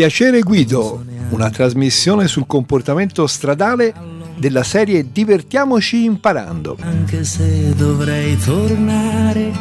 Piacere Guido, una trasmissione sul comportamento stradale della serie Divertiamoci imparando. Anche se dovrei tornare,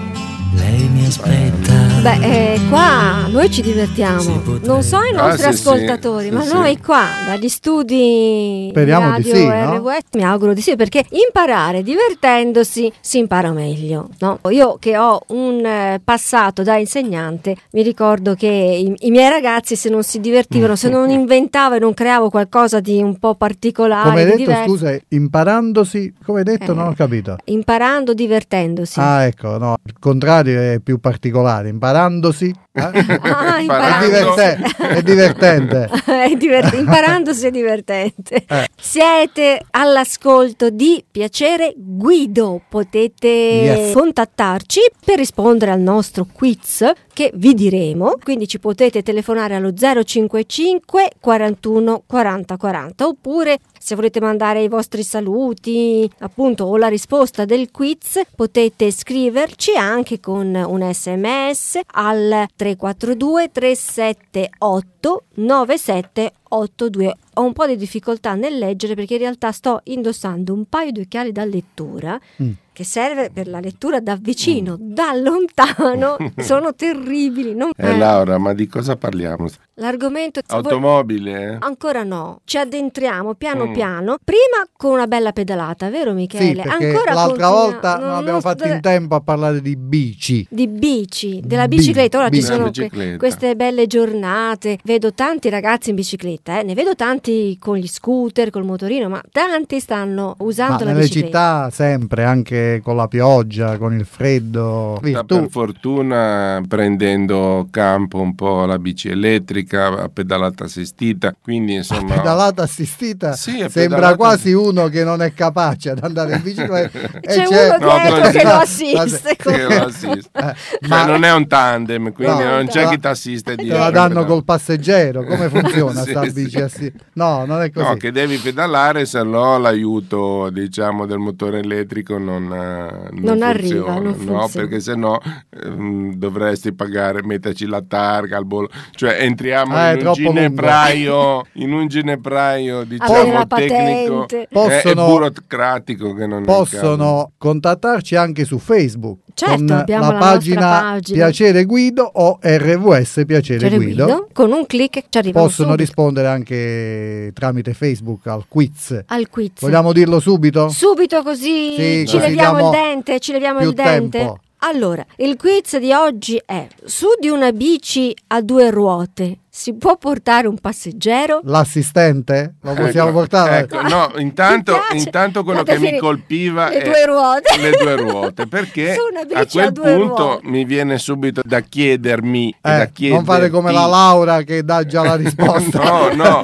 lei mi aspetta. Beh, eh, qua noi ci divertiamo. Non so i nostri Ah, sì, ascoltatori, Sì, ma sì. noi qua, dagli studi Speriamo di radio sì, no? RWS, mi auguro di sì, perché imparare divertendosi si impara meglio. no? Io che ho un eh, passato da insegnante, mi ricordo che i, i miei ragazzi se non si divertivano, se non inventavo e non creavo qualcosa di un po' particolare, Come hai di detto, diverso, scusa, imparandosi, come hai detto, Eh. non ho capito. imparando divertendosi. Ah, ecco, no, il contrario è più particolare, imparandosi eh? Ah, è, imparando- diverte- è divertente. È divert- imparandosi è divertente. Eh. Siete all'ascolto di Piacere Guido. Potete Yes. contattarci per rispondere al nostro quiz che vi diremo. Quindi ci potete telefonare allo 055 41 40 40 oppure se volete mandare i vostri saluti, appunto, o la risposta del quiz, potete scriverci anche con un sms al 342 378 9782. Ho un po' di difficoltà nel leggere perché in realtà sto indossando un paio di occhiali da lettura Mm. Che serve per la lettura da vicino, da lontano. Sono terribili. non- Eh, eh, Laura, ma di cosa parliamo? L'argomento Automobile? eh? Ancora no, ci addentriamo piano Mm. piano. Prima con una bella pedalata, vero Sì, Michele? perché Ancora l'altra continua- volta non, abbiamo fatto dove- in tempo a parlare di bici. di bici, della Bi- bicicletta. Ora ci bici. sono Della que- queste belle giornate. Vedo tanti ragazzi in bicicletta, eh. ne vedo tanti con gli scooter, col motorino, ma tanti stanno usando Ma la nelle bicicletta. città sempre, anche con la pioggia, con il freddo. Sì, Ma tu- Per fortuna prendendo campo un po' la bici elettrica, a pedalata assistita, quindi insomma... pedalata assistita Sì, è sembra pedalata- quasi uno che non è capace ad andare in bicicletta e C'è c'è- uno No, dietro che lo Ma- assiste. Sì, lo assiste. Eh, Cioè, ma non è un tandem, quindi No, non c'è no. chi ti assiste te dietro. la danno col passeggero come funziona Sì, sta sì. bici assi- no non è così No, che devi pedalare, se no l'aiuto diciamo del motore elettrico non, eh, non Non arriva, funziona, non no, funziona. perché se no ehm, dovresti pagare, metterci la targa, il bollo, cioè entriamo Ah, è in un ginepraio, in un ginepraio diciamo la tecnico patente. eh, e Possono- burocratico che non possono contattarci anche su Facebook Certo, con abbiamo la, la pagina, pagina. Piacere Guido o RVS Piacere Piacere Guido. Guido, con un clic ci arrivano Possono subito rispondere anche tramite Facebook al quiz. al quiz. Vogliamo dirlo subito? Subito così Sì, ci così leviamo il dente, ci leviamo il dente. tempo. Allora, il quiz di oggi è: su di una bici a due ruote si può portare un passeggero? L'assistente? Lo possiamo Ecco, portare? ecco, no, intanto, intanto quello che mi colpiva le due ruote. le due ruote, perché a quel a punto ruote. mi viene subito da chiedermi da Eh, chiederti non fare come la Laura che dà già la risposta. no, no,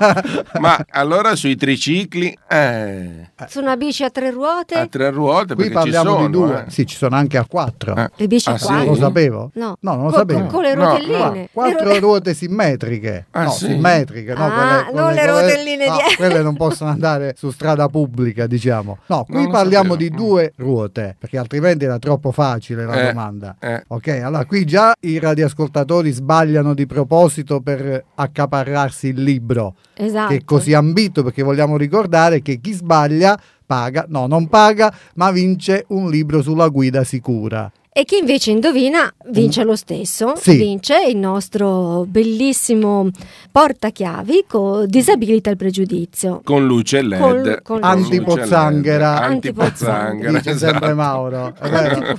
ma allora sui tricicli eh, Su una bici a tre ruote? a tre ruote Qui perché ci parliamo sono di due. eh. Sì, ci sono anche a quattro. Eh. Le bici Ah, a sì? quattro? Lo sapevo? No. No, non lo Con- sapevo. Con, le No, rotelline. no. Le Quattro ruote simmetriche. Ah, no, sì? simmetriche, no, Ah, non le rotelline no, dietro. quelle non possono andare su strada pubblica, diciamo. No, qui Non parliamo di due ruote, perché altrimenti era troppo facile la Eh, domanda. eh. Ok, allora qui già i radioascoltatori sbagliano di proposito per accaparrarsi il libro, Esatto. che è così ambito perché vogliamo ricordare che chi sbaglia paga, no, non paga, ma vince un libro sulla guida sicura. E chi invece indovina vince lo stesso, Sì. vince il nostro bellissimo portachiavi con disabilita il pregiudizio. con luce LED Con- con. Antipozzanghera. antipozzanghera Dice sempre esatto. Mauro, è vero?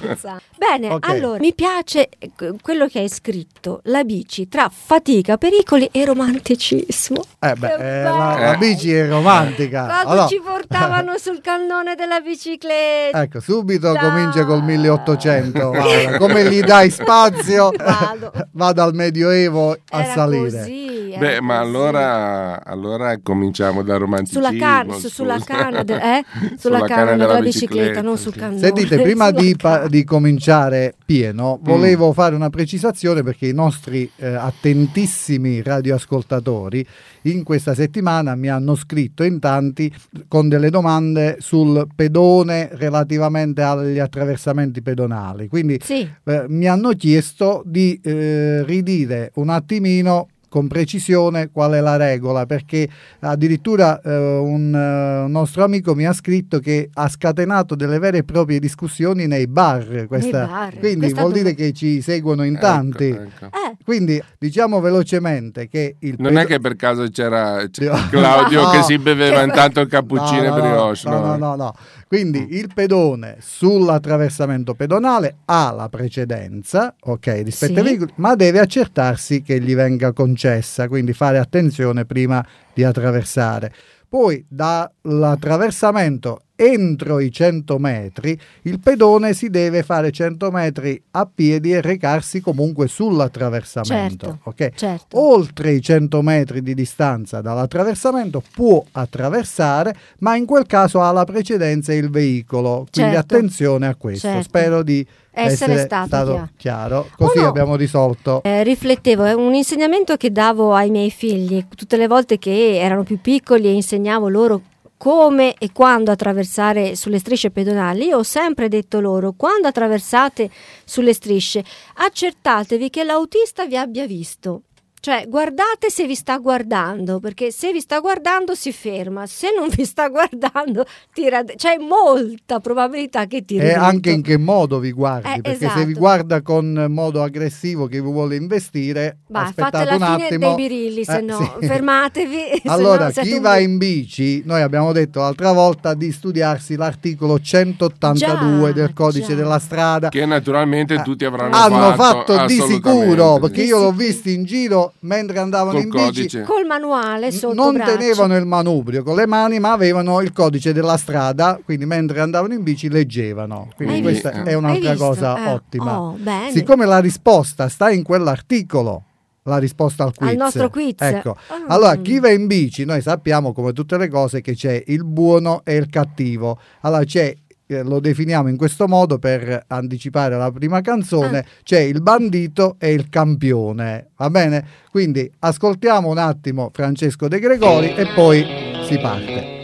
Bene, Ok. allora mi piace eh, quello che hai scritto, la bici tra fatica, pericoli e romanticismo. Eh beh, eh, la, la bello. bici è romantica. Quando Allora, ci portavano sul cannone della bicicletta. Ecco, subito comincia col 1800. Laura. Come gli dai spazio, Vado. va dal Medioevo a Era salire. così, Beh, ma allora, allora cominciamo dal romanticismo. sulla, can- su- sulla canna, de- eh? sulla canna della, bicicletta, non sul cannone. Sentite, prima sulla di, pa- canna. di cominciare pieno, volevo fare una precisazione perché i nostri eh, attentissimi radioascoltatori in questa settimana mi hanno scritto in tanti con delle domande sul pedone relativamente agli attraversamenti pedonali. Quindi Sì. eh, mi hanno chiesto di eh, ridire un attimino con precisione qual è la regola, perché addirittura eh, un eh, nostro amico mi ha scritto che ha scatenato delle vere e proprie discussioni nei bar. Questa, bar. Quindi Questa vuol dove- dire che ci seguono in tanti. Ecco, ecco. Eh, Quindi diciamo velocemente che il Non è pedo- che per caso c'era. Claudio No. che si beveva Che- intanto il cappuccino No, no, brioche. No, no, no, no. Quindi il pedone sull'attraversamento pedonale ha la precedenza, ok, rispetto Sì. ai veicoli, ma deve accertarsi che gli venga concessa, quindi fare attenzione prima di attraversare. Poi dall'attraversamento entro i 100 metri il pedone si deve fare 100 metri a piedi e recarsi comunque sull'attraversamento. Certo, ok? certo. Oltre i 100 metri di distanza dall'attraversamento può attraversare, ma in quel caso ha la precedenza il veicolo. Quindi Certo. attenzione a questo. Certo. Spero di Essere essere, stato chiaro. chiaro. Così Uno- abbiamo risolto. Eh, riflettevo, è un insegnamento che davo ai miei figli tutte le volte che erano più piccoli e insegnavo loro come e quando attraversare sulle strisce pedonali. Io ho sempre detto loro, quando attraversate sulle strisce, accertatevi che l'autista vi abbia visto. Cioè, guardate se vi sta guardando, perché se vi sta guardando si ferma, se non vi sta guardando tira... C'è molta probabilità che tiri E dritto. anche in che modo vi guardi, Eh, perché se vi esatto. guarda con modo aggressivo che vi vuole investire, Vai, aspettate fate la un fine attimo. dei birilli, se Eh, no sì. fermatevi. Allora, chi un va in bici, noi abbiamo detto l'altra volta di studiarsi l'articolo 182 Già, del codice già. della strada. Che naturalmente Eh, tutti avranno Hanno fatto, fatto di sicuro, perché io l'ho visto in giro mentre andavano Col in bici. codice. Col manuale sotto non braccio. tenevano il manubrio con le mani, ma avevano il codice della strada, quindi mentre andavano in bici leggevano. Quindi Hai questa visto? è un'altra cosa Eh, ottima. oh, bene. Siccome la risposta sta in quell'articolo, la risposta al quiz. Al nostro quiz. Ecco. Ah. Allora, chi va in bici, noi sappiamo come tutte le cose che c'è il buono e il cattivo. Allora c'è eh, lo definiamo in questo modo per anticipare la prima canzone, Ah. c'è il bandito e il campione, va bene? Quindi ascoltiamo un attimo Francesco De Gregori e poi si parte.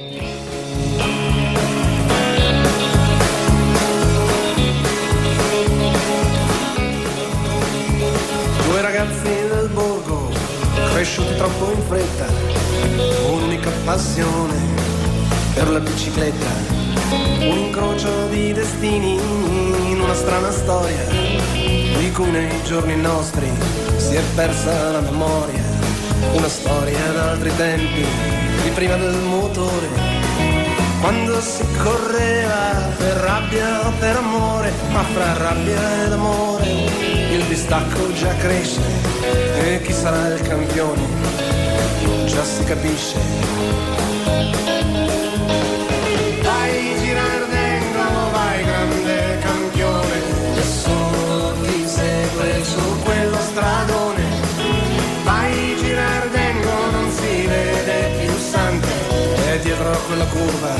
Due ragazzi del borgo, cresciuti troppo in fretta, un'unica passione per la bicicletta, un incrocio di destini in una strana storia, di cui nei giorni nostri si è persa la memoria, una storia d'altri tempi, di prima del motore, quando si correva per rabbia o per amore, ma fra rabbia ed amore il distacco già cresce e chi sarà il campione già si capisce. Curva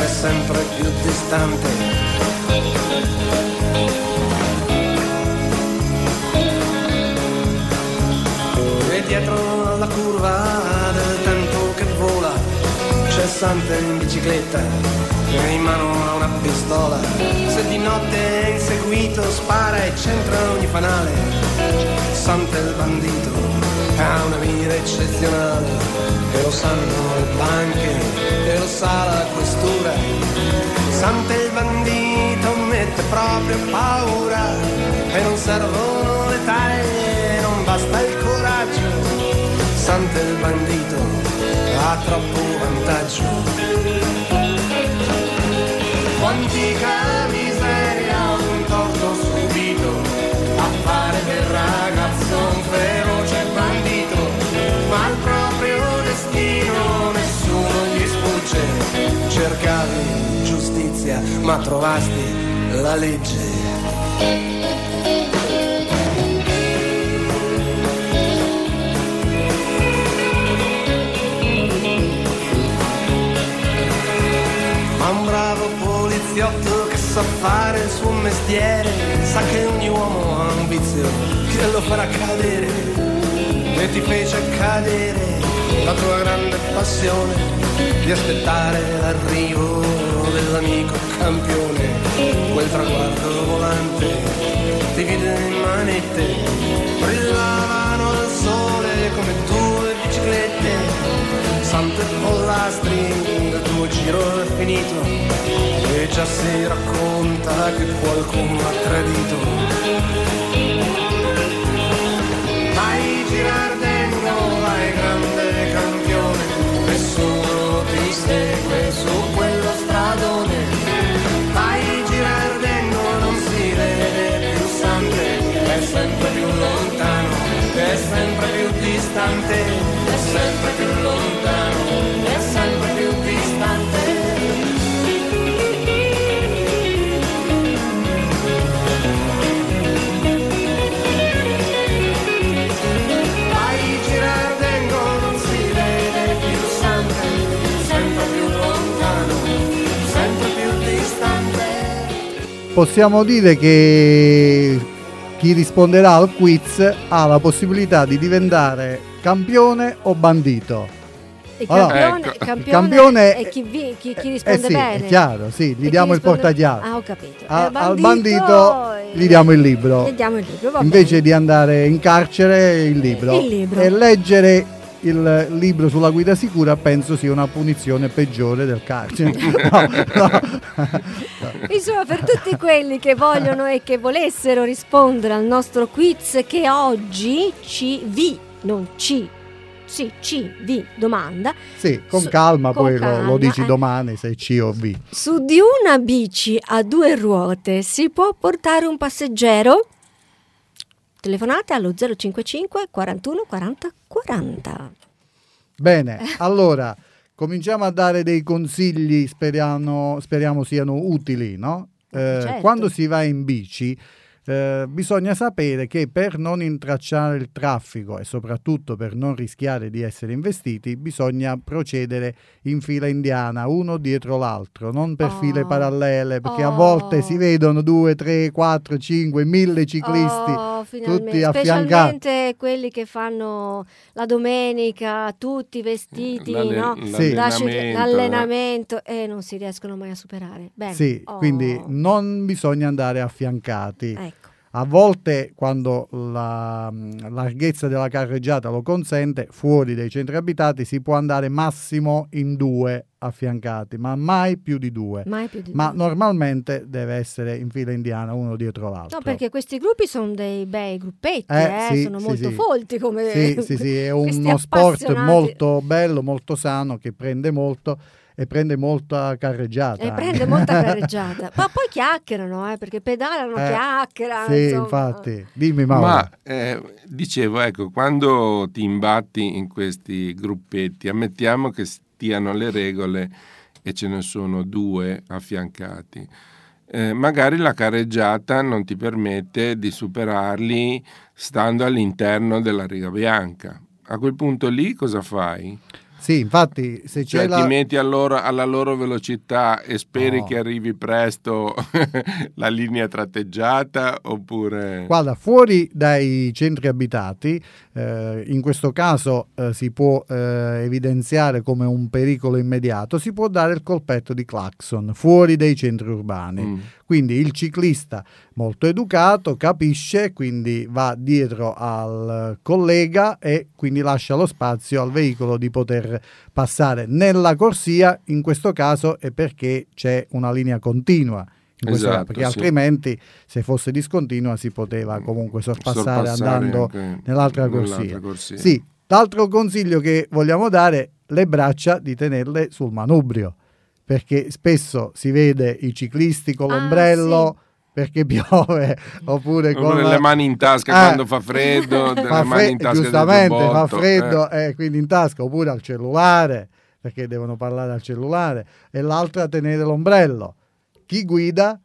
è sempre più distante. E dietro alla curva del tempo che vola c'è Sante in bicicletta e in mano ha una pistola. Se di notte è inseguito spara e centra ogni fanale. Sante il bandito ha una mira eccezionale e lo sanno le banche e lo sa la questura. Sante il bandito mette proprio paura e non servono le taglie, non basta il coraggio. Sante il bandito ha troppo vantaggio. Quantica miseria, un torto subito a fare del ragazzo un feroce bandito, ma al proprio destino nessuno gli sfugge. Cercavi giustizia, ma trovasti la legge. Fare il suo mestiere. Sa che ogni uomo ha un vizio che lo farà cadere. E ti fece cadere la tua grande passione di aspettare l'arrivo del dell'amico campione, quel traguardo volante, divide in manette, brillavano al sole come due biciclette, sante pollastri, tuo giro è finito, e già si racconta che qualcuno ha tradito. Vai girardengo, vai grande campione, nessuno ti segue su quello stradone. Vai girardengo, non si vede più sante, è sempre più lontano, è sempre più distante, Possiamo dire che chi risponderà al quiz ha la possibilità di diventare campione o bandito. Il Allora, campione, ecco. il campione campione è chi, vi- chi- chi Eh risponde sì, bene. è chiaro, sì, E gli chi diamo il risponde- portachiave. Ah, ho capito. A- E al bandito gli diamo il libro. Gli diamo il libro, va Invece bene. di andare in carcere, il libro. Il libro. E leggere il libro sulla guida sicura penso sia una punizione peggiore del carcere. No, no. Insomma, per tutti quelli che vogliono e che volessero rispondere al nostro quiz che oggi ci vi, non ci, sì, ci vi domanda Sì, con Su- calma, con poi lo- calma, lo, dici eh. domani se C o V. su di una bici a due ruote si può portare un passeggero? Telefonate allo 055 41 40 40. Bene, allora cominciamo a dare dei consigli, speriamo, speriamo siano utili, no? Eh, Certo. Quando si va in bici eh, bisogna sapere che per non intracciare il traffico e soprattutto per non rischiare di essere investiti bisogna procedere in fila indiana, uno dietro l'altro, non per Oh. file parallele, perché a Oh. volte si vedono due, tre, quattro, cinque, mille ciclisti. Oh, finalmente. tutti affiancati. Specialmente quelli che fanno la domenica, tutti vestiti, L'alle- no? Sì. L'allenamento, l'allenamento e non si riescono mai a superare. Bene. Sì, Oh. quindi non bisogna andare affiancati. Ecco. A volte, quando la larghezza della carreggiata lo consente, fuori dai centri abitati si può andare massimo in due affiancati, ma mai più di due. Più di Ma due. normalmente deve essere in fila indiana uno dietro l'altro. No, perché questi gruppi sono dei bei gruppetti, Eh, eh, sì, sono sì, molto sì. folti come Sì, sì, sì, è uno sport molto bello, molto sano, che prende molto e prende molta carreggiata. E prende molta carreggiata. Ma poi chiacchierano, eh, perché pedalano, Eh, chiacchierano. Sì, insomma. infatti. Dimmi Mauro. Ma eh, dicevo, ecco, quando ti imbatti in questi gruppetti, ammettiamo che stiano le regole e ce ne sono due affiancati. Eh, magari la carreggiata non ti permette di superarli stando all'interno della riga bianca. A quel punto lì cosa fai? Sì, infatti se c'è Cioè la... ti metti loro- alla loro velocità e speri No. che arrivi presto la linea tratteggiata oppure... Guarda, fuori dai centri abitati, eh, in questo caso eh, si può eh, evidenziare come un pericolo immediato, si può dare il colpetto di clacson fuori dai centri urbani. Mm. Quindi il ciclista molto educato capisce, quindi va dietro al collega e quindi lascia lo spazio al veicolo di poter passare nella corsia, in questo caso è perché c'è una linea continua. In questo caso, Esatto, perché sì. altrimenti se fosse discontinua si poteva comunque sorpassare, andando anche nell'altra corsia. Sì, l'altro consiglio che vogliamo dare, le braccia di tenerle sul manubrio, perché spesso si vede i ciclisti con Ah, l'ombrello perché piove oppure con le mani in tasca Eh. quando fa freddo, delle fa mani fre- in tasca del giustamente fa giubbotto, freddo eh. e quindi in tasca oppure al cellulare perché devono parlare al cellulare e l'altra tenere l'ombrello. Chi guida?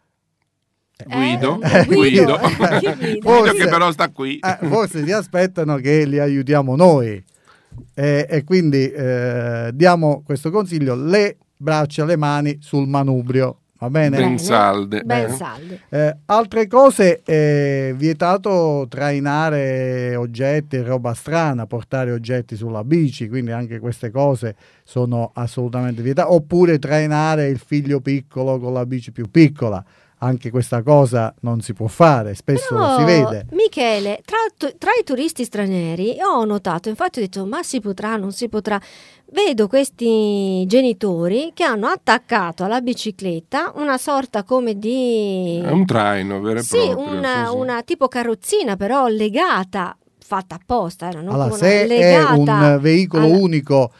Guido, Eh, Guido. Guido Forse- che però sta qui. Eh, forse si aspettano che li aiutiamo noi e, e quindi eh, diamo questo consiglio le braccia le mani sul manubrio va bene? Ben salde, Ben eh. salde. Eh, altre cose, eh, vietato trainare oggetti e roba strana, portare oggetti sulla bici, quindi anche queste cose sono assolutamente vietate. Oppure trainare il figlio piccolo con la bici più piccola, anche questa cosa non si può fare, spesso Però, si vede. Michele, tra, tra i turisti stranieri ho notato, infatti ho detto ma si potrà, non si potrà. Vedo questi genitori che hanno attaccato alla bicicletta una sorta come di... È un traino vero e sì, proprio. una, sì, una tipo carrozzina però legata, fatta apposta. Era, non Allora, se una, è legata un veicolo alla- unico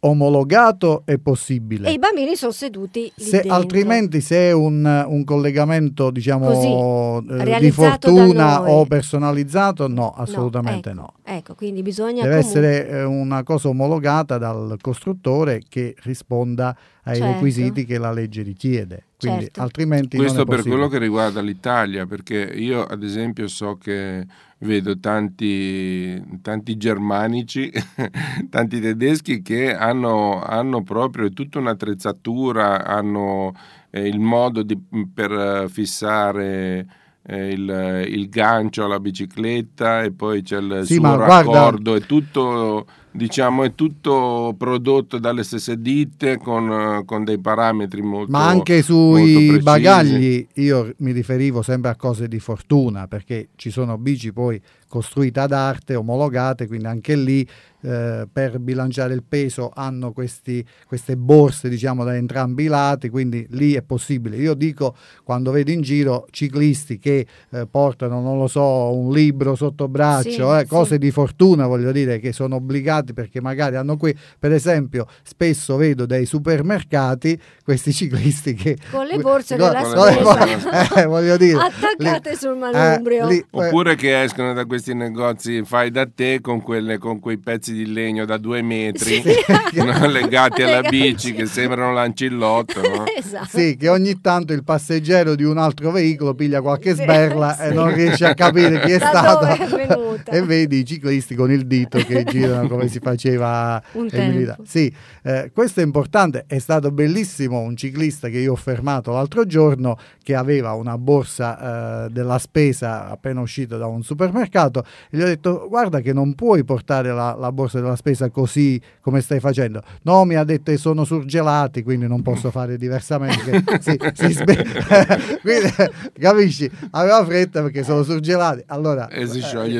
omologato è possibile. E i bambini sono seduti Se, altrimenti se è un, un collegamento diciamo Così, eh, di fortuna o personalizzato no assolutamente ecco, no, Ecco, quindi bisogna deve comunque- essere eh, una cosa omologata dal costruttore che risponda ai Certo. requisiti che la legge richiede quindi Certo. altrimenti Questo non è per quello che riguarda l'Italia, perché io ad esempio so che vedo tanti, tanti germanici, tanti tedeschi che hanno, hanno proprio tutta un'attrezzatura, hanno eh, il modo di- per eh, fissare eh, il, il gancio alla bicicletta e poi c'è il Sì, suo ma guarda- raccordo, è tutto, diciamo, è tutto prodotto dalle stesse ditte con, eh, con dei parametri molto ma anche sui bagagli io mi riferivo sempre a cose di fortuna perché ci sono bici poi costruite ad arte, omologate, quindi anche lì eh, per bilanciare il peso hanno questi, queste borse diciamo da entrambi i lati, quindi lì è possibile. Io dico quando vedo in giro ciclisti che eh, portano, non lo so, un libro sotto braccio, Sì, eh, cose sì. di fortuna voglio dire che sono obbligati perché magari hanno qui, per esempio spesso vedo dai supermercati questi ciclisti che Con le borse con- della con le spesa. borse- eh, voglio dire Attaccate lì- sul manubrio. lì- Oppure che escono da questi negozi fai da te con, quelle, con quei pezzi di legno da due metri Sì. no, legati alla bici che sembrano l'ancillotto. No? esatto. Sì, che ogni tanto il passeggero di un altro veicolo piglia qualche sberla sì. e non riesce a capire chi è Da stato. dove è e vedi i ciclisti con il dito che girano come si faceva militari. Sì, eh, questo è importante. È stato bellissimo un ciclista che io ho fermato l'altro giorno che aveva una borsa eh, della spesa appena uscito da un supermercato e gli ho detto guarda che non puoi portare la, la borsa della spesa così come stai facendo. No, mi ha detto che sono surgelati, quindi non posso fare diversamente. si, si sve- Quindi, capisci? Aveva fretta perché sono surgelati. Allora, eh,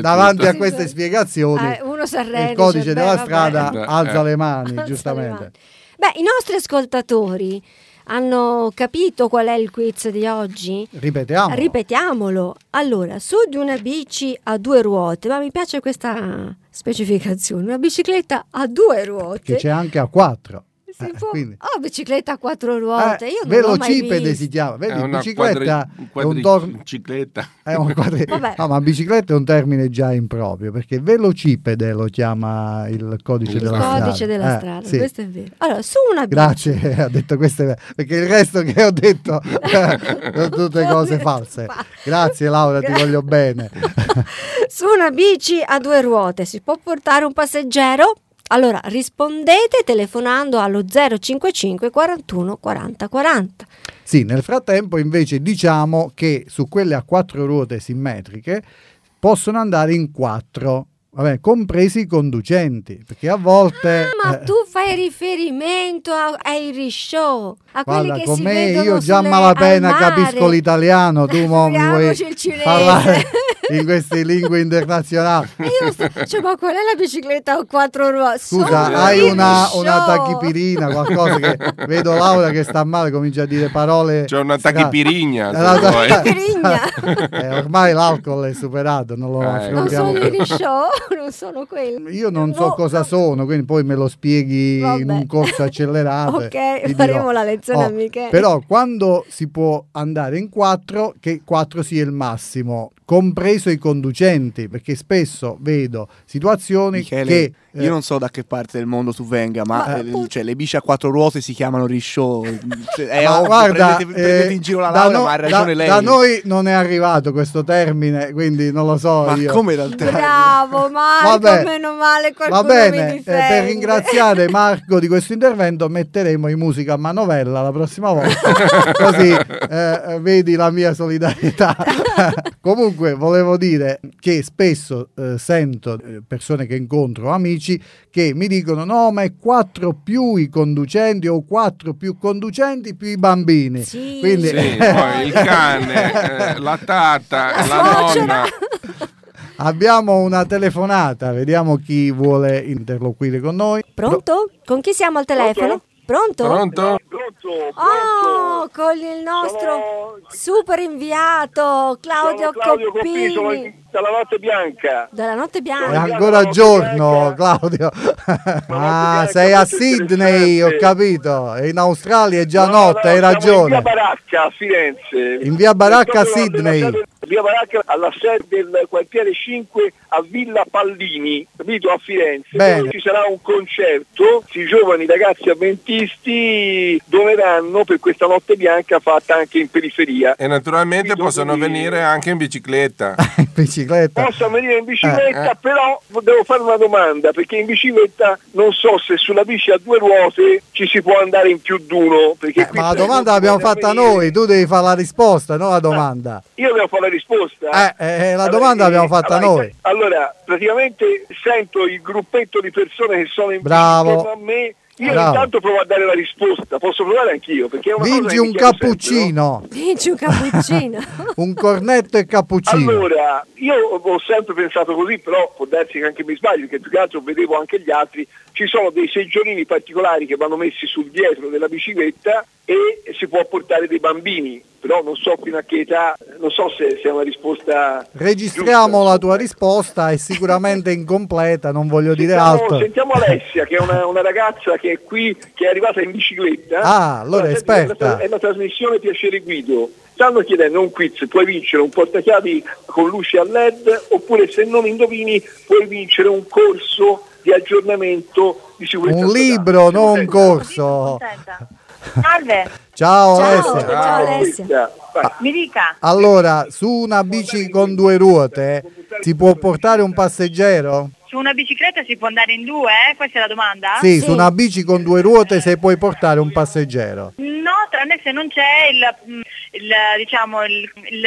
davanti tutto. a queste spiegazioni, Eh, uno si arrende, il codice dice, della strada. Beh, alza eh. le mani, Alza le giustamente. mani. Beh, i nostri ascoltatori hanno capito qual è il quiz di oggi? Ripetiamo. Ripetiamolo. Allora, su di una bici a due ruote, ma mi piace questa specificazione, una bicicletta a due ruote. che c'è anche a quattro. Si Eh, può- quindi- Oh, bicicletta a quattro ruote. Eh, Io velocipede si chiama, vedi, È una bicicletta quadri- è un tor- quadricicletta. è un quadri-. No, ma bicicletta è un termine già improprio, perché velocipede lo chiama il codice Il della Il strada. codice della Eh, strada, sì. questo è vero. Allora, su una bici. Grazie, ha detto queste perché il resto che ho detto sono tutte cose false. Grazie Laura, ti voglio bene. Su una bici a due ruote si può portare un passeggero? Allora rispondete telefonando allo 055 41 40 40. Sì, nel frattempo invece diciamo che su quelle a quattro ruote simmetriche possono andare in quattro, vabbè, compresi i conducenti, perché a volte... Ah, ma eh, tu fai riferimento a- ai rishow, a quelli Guarda, che con si me vedono io già a malapena capisco l'italiano, tu mo mi vuoi parlare in queste lingue internazionali. Io sto, cioè, ma qual è la bicicletta a quattro ruote? Scusa, Sono hai una, risciò. una tachipirina, qualcosa che vedo Laura che sta male, comincia a dire parole. C'è una tachipirigna. La- vuoi. Tachipirigna. Eh, ormai l'alcol è superato, non lo Eh, Non sono i risciò, non sono quelli. Io non so No, cosa no. sono, quindi poi me lo spieghi in Vabbè. un corso accelerato. Ok, faremo dirò. la lezione Oh, a Michele. Però quando si può andare in quattro, che quattro sia il massimo, compreso i conducenti, perché spesso vedo situazioni Michele, che... io non so da che parte del mondo tu venga, ma, Ma, eh, appunto- cioè, le bici a quattro ruote si chiamano risciò. Cioè, è Ma ovvio, guarda, prendete, prendete eh, in giro la da laurea, no- ma ha ragione da- lei. Da noi non è arrivato questo termine, quindi non lo so ma io. come dal termine? Bravo Marco, Vabbè. meno male qualcuno Va bene, mi eh, difende. per ringraziare Marco di questo intervento metteremo in musica a manovella la prossima volta, così eh, eh, vedi la mia solidarietà. Comunque volevo dire che spesso eh, sento eh, persone che incontro, amici, che mi dicono no ma è quattro più i conducenti o quattro più conducenti più i bambini. Sì. Quindi, Sì, poi il cane, eh, la tata, La la, nonna. Abbiamo una telefonata, vediamo chi vuole interloquire con noi. Pronto? Con chi siamo al telefono? Pronto? Pronto? Pronto? Oh, con il nostro Sono- super inviato Claudio, sono Claudio Coppini, sono Coppini in- dalla Notte Bianca. della Notte È Bianca. ancora giorno, Claudio. Ah, sei a Sydney, ho capito. E in Australia è già No, notte, no, hai siamo In ragione. via Baracca a Firenze. In via Baracca a Sydney. Via Baracca alla sede del quartiere 5 a Villa Pallini, capito? A Firenze. Bene. Ci sarà un concerto, i giovani ragazzi avventisti doneranno per questa notte bianca fatta anche in periferia. E naturalmente Quindi possono quindi- venire anche in bicicletta. in bicicletta. Posso venire in Eh, bicicletta, eh. però devo fare una domanda, perché in bicicletta non so se sulla bici a due ruote ci si può andare in più d'uno. Perché Eh, ma la domanda l'abbiamo fatta venire- noi, tu devi fare la risposta, non la domanda. Io devo fare la risposta. Eh, eh, la domanda l'abbiamo fatta allora, noi. Allora, praticamente sento il gruppetto di persone che sono in Bravo. a me. Io Bravo. intanto provo a dare la risposta, posso provare anch'io, perché è una Vinci un chiedo sempre, no? cappuccino, Vinci un cappuccino. un cornetto e cappuccino. Allora, io ho sempre pensato così, però può darsi che anche mi sbaglio, perché più che altro vedevo anche gli altri, ci sono dei seggiolini particolari che vanno messi sul dietro della bicicletta e si può portare dei bambini, però non so fino a che età, non so se, è una risposta... Registriamo giusta. la tua risposta, è sicuramente incompleta, non voglio dire Sentiamo, altro. sentiamo Alessia, che è una, una ragazza che è qui, che è arrivata in bicicletta. Ah, allora è senti, esperta. È una trasmissione Piacere Guido. Stanno chiedendo un quiz, puoi vincere un portachiavi con luce a LED oppure se non indovini puoi vincere un corso di aggiornamento di sicurezza. Un libro, non un contenta? corso. Salve, Ciao Ciao, Alessia. ciao Alessia. Vai. mi dica. Allora, su una bici con due ruote si può portare un passeggero? Su una bicicletta si può andare in due, eh? Questa è la domanda? Sì, Sì. su una bici con due ruote se puoi portare un passeggero. No, tranne se non c'è il, mm, il, diciamo, il, il,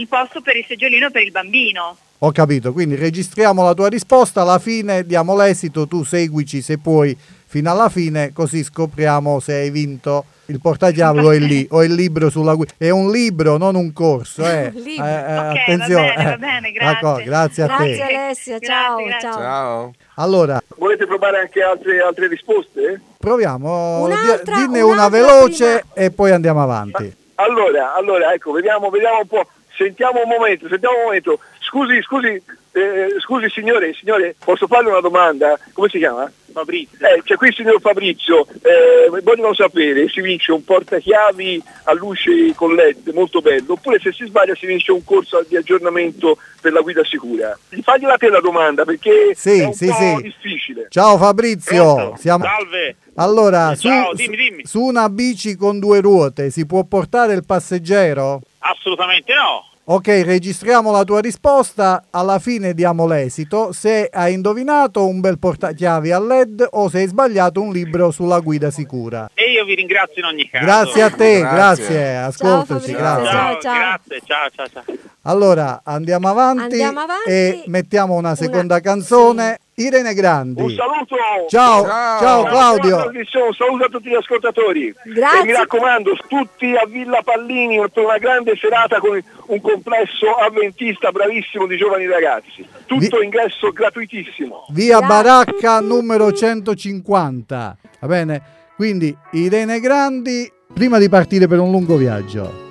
il posto per il seggiolino per il bambino. Ho capito, quindi registriamo la tua risposta, alla fine diamo l'esito, tu seguici se puoi fino alla fine, così scopriamo se hai vinto il portachiave o il, li- o il libro sulla guida. È un libro, non un corso, eh. Un libro. Eh, eh, Ok, va attenzione. bene, va eh. bene, grazie. D'accordo, grazie a Grazie te. Alessia, Grazie, ciao, grazie. ciao. Ciao. Allora, Volete provare anche altre, altre risposte? proviamo, Un'altra- di- dinne una un'altra veloce e poi andiamo avanti. Allora, allora, ecco, vediamo, vediamo un po'. Sentiamo un momento, sentiamo un momento. Scusi, scusi, eh, scusi signore, signore, posso farle una domanda? Come si chiama? Fabrizio. Eh, c'è qui il signor Fabrizio, eh, vogliono sapere se si vince un portachiavi a luce con LED, molto bello, oppure se si sbaglia si vince un corso di aggiornamento per la guida sicura. Fagliela te la domanda perché Sì, è un sì, po' sì. difficile. Ciao Fabrizio, Pronto? siamo... Salve. Allora, su, Ciao, dimmi, dimmi. su una bici con due ruote si può portare il passeggero? Assolutamente no. Ok, registriamo la tua risposta, alla fine diamo l'esito. Se hai indovinato un bel portachiavi a LED o se hai sbagliato un libro sulla guida sicura. E io vi ringrazio in ogni caso. Grazie a te, Grazie. grazie, ascoltaci, Fabrizio, grazie. ciao. ciao. Grazie, ciao, ciao, ciao. Allora, andiamo avanti, Andiamo avanti. e mettiamo una seconda Una- canzone. Irene Grandi. Un saluto. Ciao, Ciao. ciao Claudio. Un saluto a tutti gli ascoltatori. Grazie. E mi raccomando, tutti a Villa Pallini per una grande serata con un complesso avventista bravissimo di giovani ragazzi. Tutto Vi- ingresso gratuitissimo. Via Grazie. Baracca numero 150. Va bene? Quindi Irene Grandi, prima di partire per un lungo viaggio.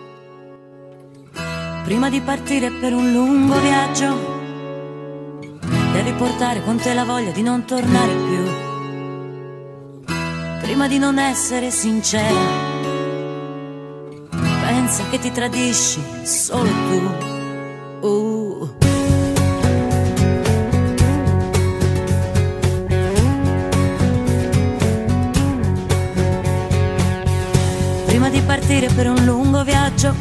Prima di partire per un lungo viaggio, devi portare con te la voglia di non tornare più. Prima di non essere sincera, pensa che ti tradisci solo tu. Uh. Prima di partire per un lungo viaggio,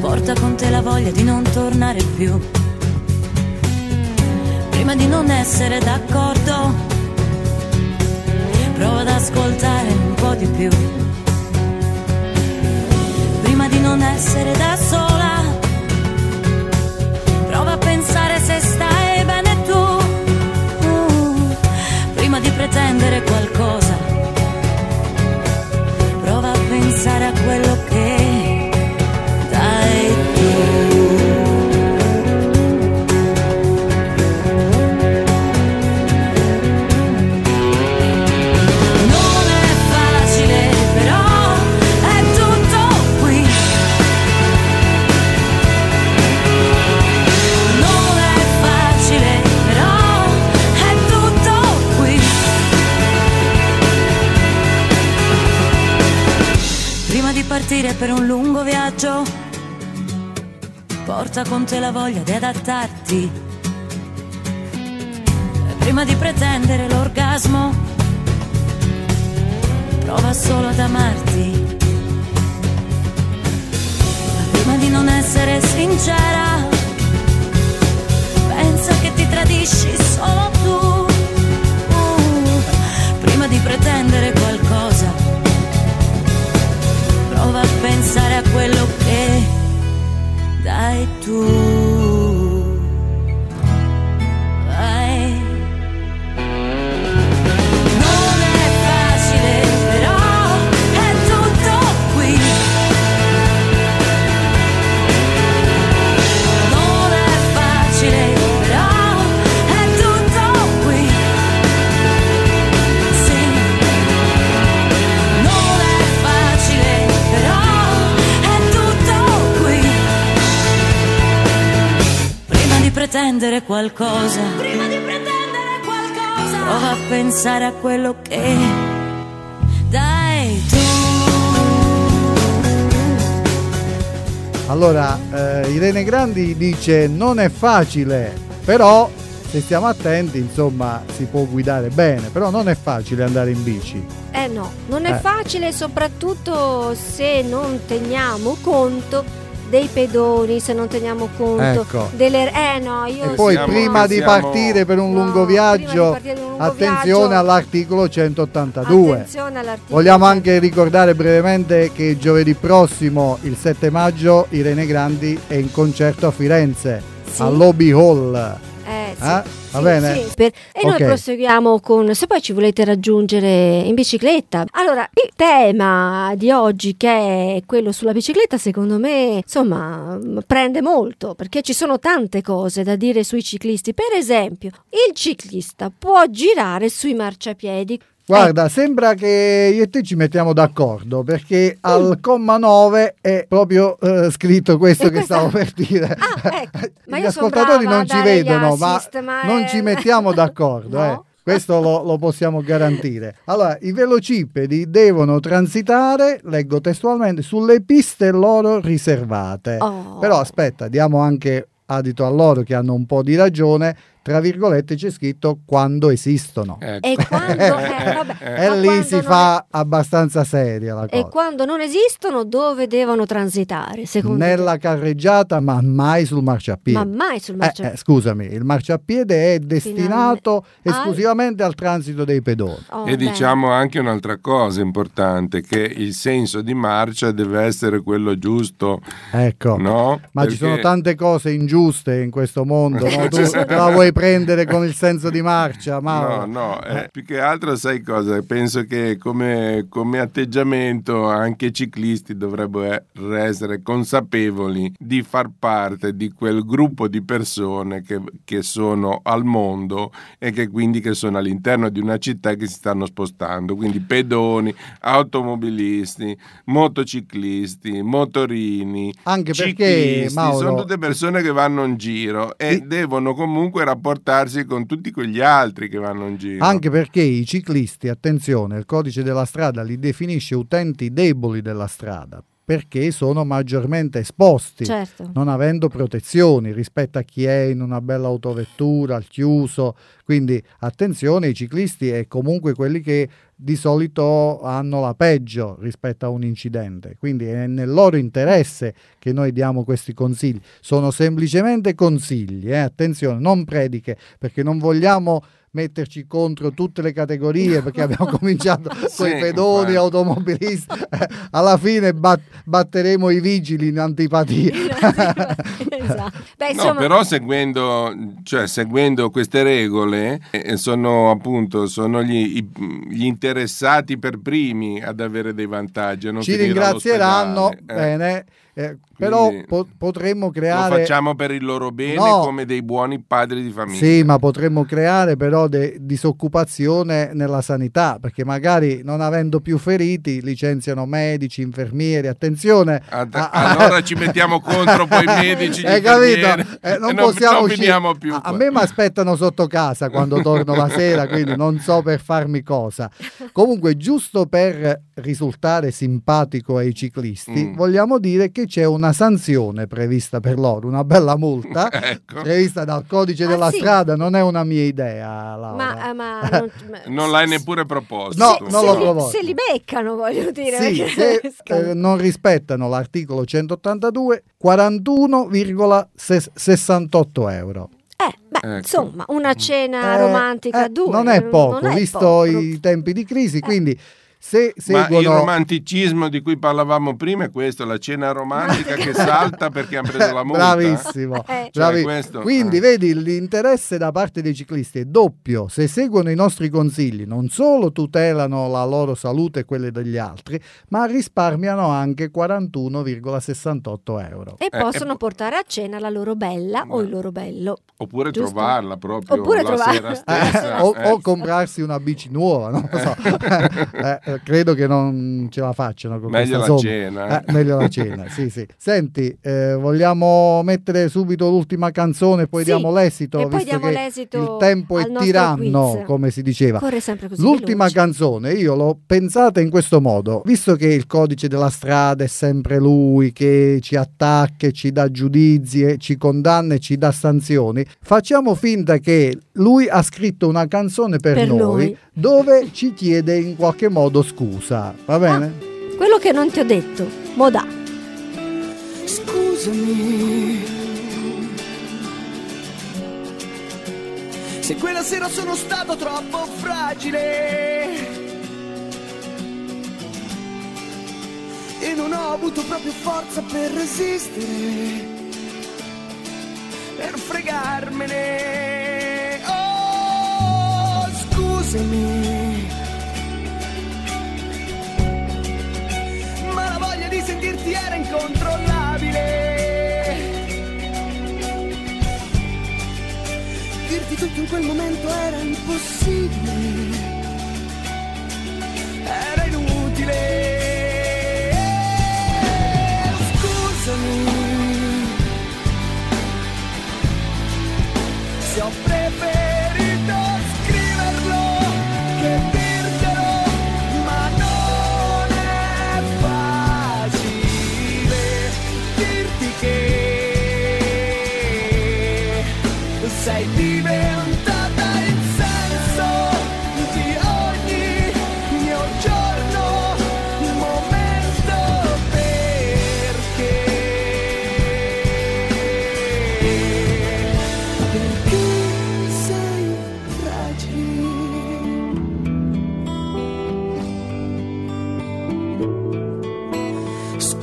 porta con te la voglia di non tornare più. Prima di non essere d'accordo, prova ad ascoltare un po' di più. Prima di non essere da sola, prova a pensare se stai bene tu. Uh, prima di pretendere qualcosa, prova a pensare a quello che porta con te la voglia di adattarti. Prima di pretendere l'orgasmo, prova solo ad amarti. Prima di non essere sincera, pensa che ti tradisci solo tu. Uh, prima di pretendere qualcosa, prova a pensare a quello che dai tu. Pretendere qualcosa. Prima di pretendere qualcosa. Prova a pensare a quello che dai tu. Allora, eh, Irene Grandi dice non è facile, però se stiamo attenti, insomma, si può guidare bene, però non è facile andare in bici. Eh no, non è Eh. facile soprattutto se non teniamo conto dei pedoni, se non teniamo conto Ecco. delle... Eh no, io... E poi siamo- prima di siamo- partire per un No, lungo prima di viaggio, partire per un lungo attenzione viaggio- all'articolo 182. Attenzione all'articolo. Vogliamo anche ricordare brevemente che giovedì prossimo, il 7 maggio, Irene Grandi è in concerto a Firenze, Sì. al Lobby Hall. Eh, sì, Eh? Va bene? sì. Per- E Ok. noi proseguiamo con se poi ci volete raggiungere in bicicletta. Allora, il tema di oggi che è quello sulla bicicletta, secondo me, insomma, prende molto perché ci sono tante cose da dire sui ciclisti. Per esempio, il ciclista può girare sui marciapiedi. Guarda, sembra che io e te ci mettiamo d'accordo perché al comma 9 è proprio eh, scritto questo E che questa- stavo per dire. Ah, ecco. Ma Gli ascoltatori non ci vedono, ma assist, ma non è- ci mettiamo d'accordo. No. eh. Questo lo, lo possiamo garantire. Allora, i velocipedi devono transitare, leggo testualmente, sulle piste loro riservate. Oh. Però aspetta, diamo anche adito a loro che hanno un po' di ragione. Tra virgolette c'è scritto quando esistono. Ecco. E quando, eh, vabbè, E ma lì si non- fa abbastanza seria la E cosa. quando non esistono, dove devono transitare? Secondo Nella carreggiata, ma mai sul te? marciapiede. Ma mai sul Eh, marciapiede. eh, scusami, il marciapiede è destinato Al- esclusivamente al transito dei pedoni. Oh, E bene. diciamo anche un'altra cosa importante, che il senso di marcia deve essere quello giusto, Ecco. no? Ma ci sono Perché- tante cose ingiuste in questo mondo, no? tu la vuoi prendere con il senso di marcia, Mauro? No, no, eh, più che altro sai cosa? Penso che come, come atteggiamento anche i ciclisti dovrebbero essere consapevoli di far parte di quel gruppo di persone che, che sono al mondo e che quindi che sono all'interno di una città che si stanno spostando, quindi pedoni, automobilisti, motociclisti, motorini, Anche perché, ciclisti, Mauro, sono tutte persone che vanno in giro e I- devono comunque rapportarsi con tutti quegli altri che vanno in giro. Anche perché i ciclisti, attenzione, il codice della strada li definisce utenti deboli della strada. Perché sono maggiormente esposti, Certo. non avendo protezioni rispetto a chi è in una bella autovettura, al chiuso. Quindi attenzione, i ciclisti e comunque quelli che di solito hanno la peggio rispetto a un incidente. Quindi è nel loro interesse che noi diamo questi consigli. Sono semplicemente consigli, eh? attenzione, non prediche, perché non vogliamo metterci contro tutte le categorie perché abbiamo cominciato con i Sì, pedoni, infatti. automobilisti Eh, alla fine bat- batteremo i vigili in antipatia esatto. Beh, No, però seguendo, cioè, seguendo queste regole eh, sono appunto sono gli, i- gli interessati per primi ad avere dei vantaggi. ci ringrazieranno. Eh, bene eh, però po- potremmo Lo creare facciamo per il loro bene No. come dei buoni padri di famiglia. Sì, ma potremmo creare però de- disoccupazione nella sanità, perché magari non avendo più feriti licenziano medici, infermieri, attenzione. Ad- a- allora ci mettiamo contro poi i medici, Hai capito? Eh, non non- possiamo non uscire. finiamo più A, a me mi aspettano sotto casa quando torno la sera, quindi non so per farmi cosa. Comunque, giusto per risultare simpatico ai ciclisti, Mm. vogliamo dire che c'è una sanzione prevista per loro, una bella multa Ecco. prevista dal codice Ah, della sì. strada, non è una mia idea, Laura. ma, eh, ma non, ma- Non l'hai neppure proposto. No, tu. non se, l'ho li, proposto. se li beccano, voglio dire. Sì, se eh, non rispettano l'articolo 182, 41,68 euro. Eh, beh, Ecco. insomma, una cena Eh, romantica eh, due. Non è poco, non è visto poco. i tempi di crisi, quindi se Ma il seguono... romanticismo di cui parlavamo prima è questo, la cena romantica che salta perché hanno preso la multa. Bravissimo. Eh. bravi- Cioè, questo, Quindi eh. vedi l'interesse da parte dei ciclisti è doppio. Se seguono i nostri consigli non solo tutelano la loro salute e quelle degli altri, ma risparmiano anche 41,68 euro. E Eh, possono e- portare a cena la loro bella o il loro bello. Oppure Giusto? trovarla proprio Oppure la trovarla. sera stessa. Eh, o, eh. o comprarsi una bici nuova, non lo so. Eh, eh, credo che non ce la facciano con Meglio questa la somma. cena. Eh, meglio la cena, sì, sì. Senti, eh, vogliamo mettere subito l'ultima canzone poi Sì, diamo l'esito, e poi visto diamo che l'esito il tempo è tiranno, quiz. come si diceva. Corre sempre così L'ultima veloce. canzone io l'ho pensata in questo modo, visto che il codice della strada è sempre lui che ci attacca, e ci dà giudizi, e ci condanna e ci dà sanzioni, facciamo finta che lui ha scritto una canzone per, Per noi noi. dove ci chiede in qualche modo scusa, va bene? Quello che non ti ho detto, Modà. Scusami. Se quella sera sono stato troppo fragile. E non ho avuto proprio forza per resistere. Per fregarmene. Scusami. Ma la voglia di sentirti era incontrollabile. Dirti tutto in quel momento era impossibile.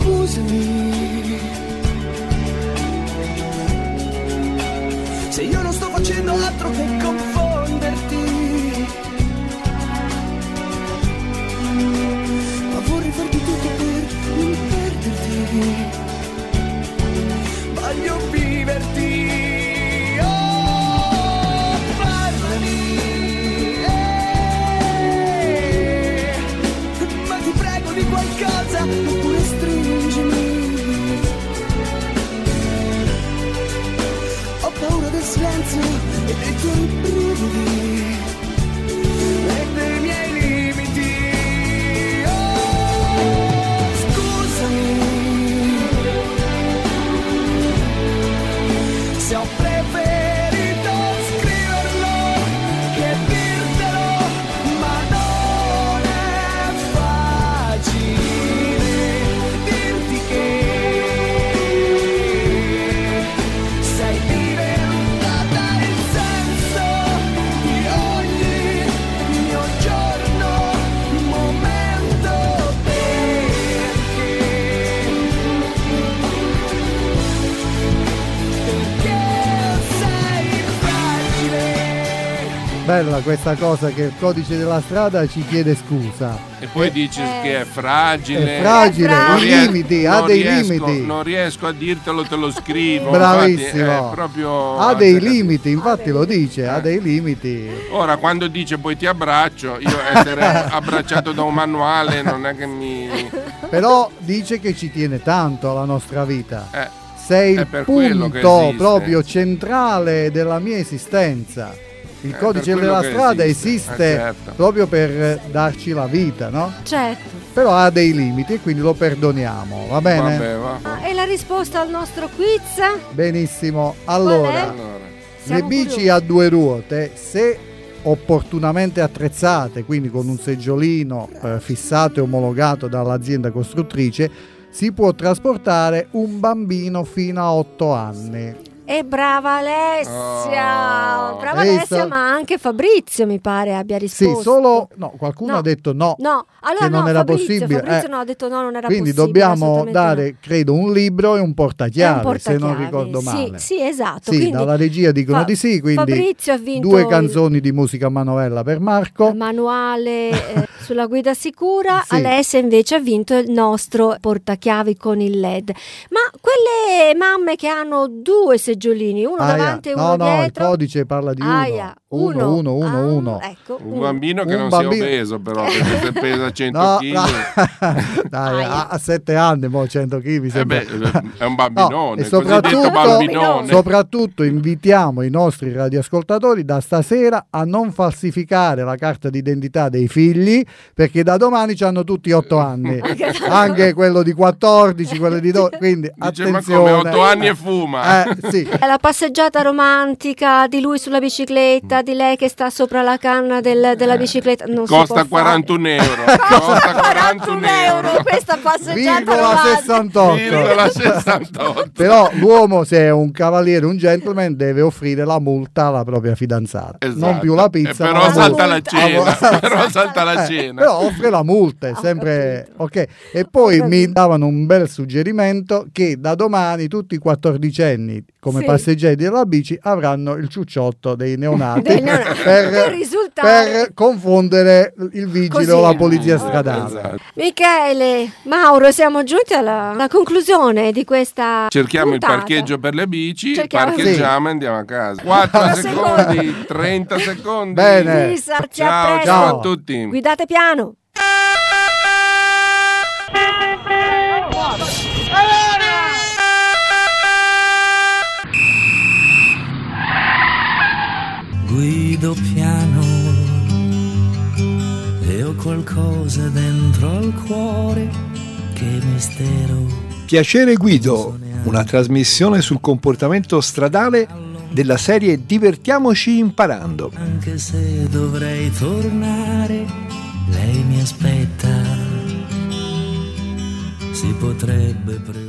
Scusami se io non sto facendo altro che confonderti. Ma vorrei farti tutto per non perderti. Voglio viverti. E dei Bella questa cosa che il codice della strada ci chiede scusa. E poi dici che è fragile. È fragile, i ries- limiti, ha dei riesco- limiti. Non riesco a dirtelo, te lo scrivo. Bravissimo. infatti è proprio- Ha dei limiti, infatti lo dice, ha dei limiti. Ora, quando dice poi ti abbraccio, io essere abbracciato da un manuale non è che mi. Però dice che ci tiene tanto alla nostra vita. Eh, Sei è il punto proprio centrale della mia esistenza. Il È codice della strada esiste, esiste, eh, certo. proprio per eh, darci la vita, no? Certo. Però ha dei limiti e quindi lo perdoniamo, va bene? vabbè, va. Ah, E la risposta al nostro quiz? Benissimo. Allora, Allora, le bici curiosi. a due ruote, se opportunamente attrezzate, quindi con un seggiolino eh, fissato e omologato dall'azienda costruttrice, si può trasportare un bambino fino a 8 anni. E brava Alessia! Oh. brava Hai Alessia, visto? ma anche Fabrizio mi pare abbia risposto. Sì, solo no, qualcuno No. ha detto no. No, allora che non no, era Fabrizio, possibile. Fabrizio Eh, no, ha detto no, non era Quindi possibile. dobbiamo assolutamente dare, credo, un libro e un. È un portachiavi, se non ricordo male. Sì, sì, esatto. Sì, quindi dalla regia dicono Fa- di sì, quindi Fabrizio ha vinto due il- canzoni di musica manovella per Marco. il manuale eh, sulla guida sicura, Sì. Alessia invece ha vinto il nostro portachiavi con il LED. Ma quelle mamme che hanno due seggiolini, uno Aia, davanti e no, uno no, il dietro. codice parla di uno. Aia, Uno, uno, uno, Ah, uno. Ecco, un uno. bambino che Un non bambino- sia obeso, però, perché se pesa 100 No, kg. no. Dai, a, a sette anni, mo 100 kg mi Eh beh, è un No, bambinone, e cosiddetto soprattutto, bambinone. soprattutto invitiamo i nostri radioascoltatori da stasera a non falsificare la carta d'identità dei figli perché da domani hanno tutti 8 anni, anche quello di 14, quello di 12, quindi Dice, ma attenzione. come 8 anni e fuma? Eh, sì. È La passeggiata romantica di lui sulla bicicletta, di lei che sta sopra la canna del- della bicicletta. Non si Costa può fare. 41 euro. Costa 41 euro. questa passeggiata Virgola romantica. 68. Virgola 68. Però l'uomo, se è un cavaliere, un gentleman, deve offrire la multa alla propria fidanzata. Esatto. Non più la pizza, Eh, ma però la salta la cena. Ah, però salta la Eh, cena. però offre la multa, è sempre capito. ok. E poi mi davano un bel suggerimento che da domani tutti i quattordicenni come Sì. passeggeri della bici avranno il ciucciotto dei neonati, Dei neonati. per, Per risultare- per confondere il vigile o la polizia Eh, stradale. esatto. Michele, Mauro, siamo giunti alla, alla conclusione di questa Cerchiamo puntata. il parcheggio per le bici, Cerchiamo- parcheggiamo e andiamo a casa. 4 Quattro secondi, 30 secondi. Bene. Sì, Ciao, ciao a tutti. Guidate piano. Guido piano e ho qualcosa dentro al cuore che mistero. Piacere Guido, una trasmissione sul comportamento stradale della serie Divertiamoci imparando. Anche se dovrei tornare, lei mi aspetta. Si potrebbe preoccupare.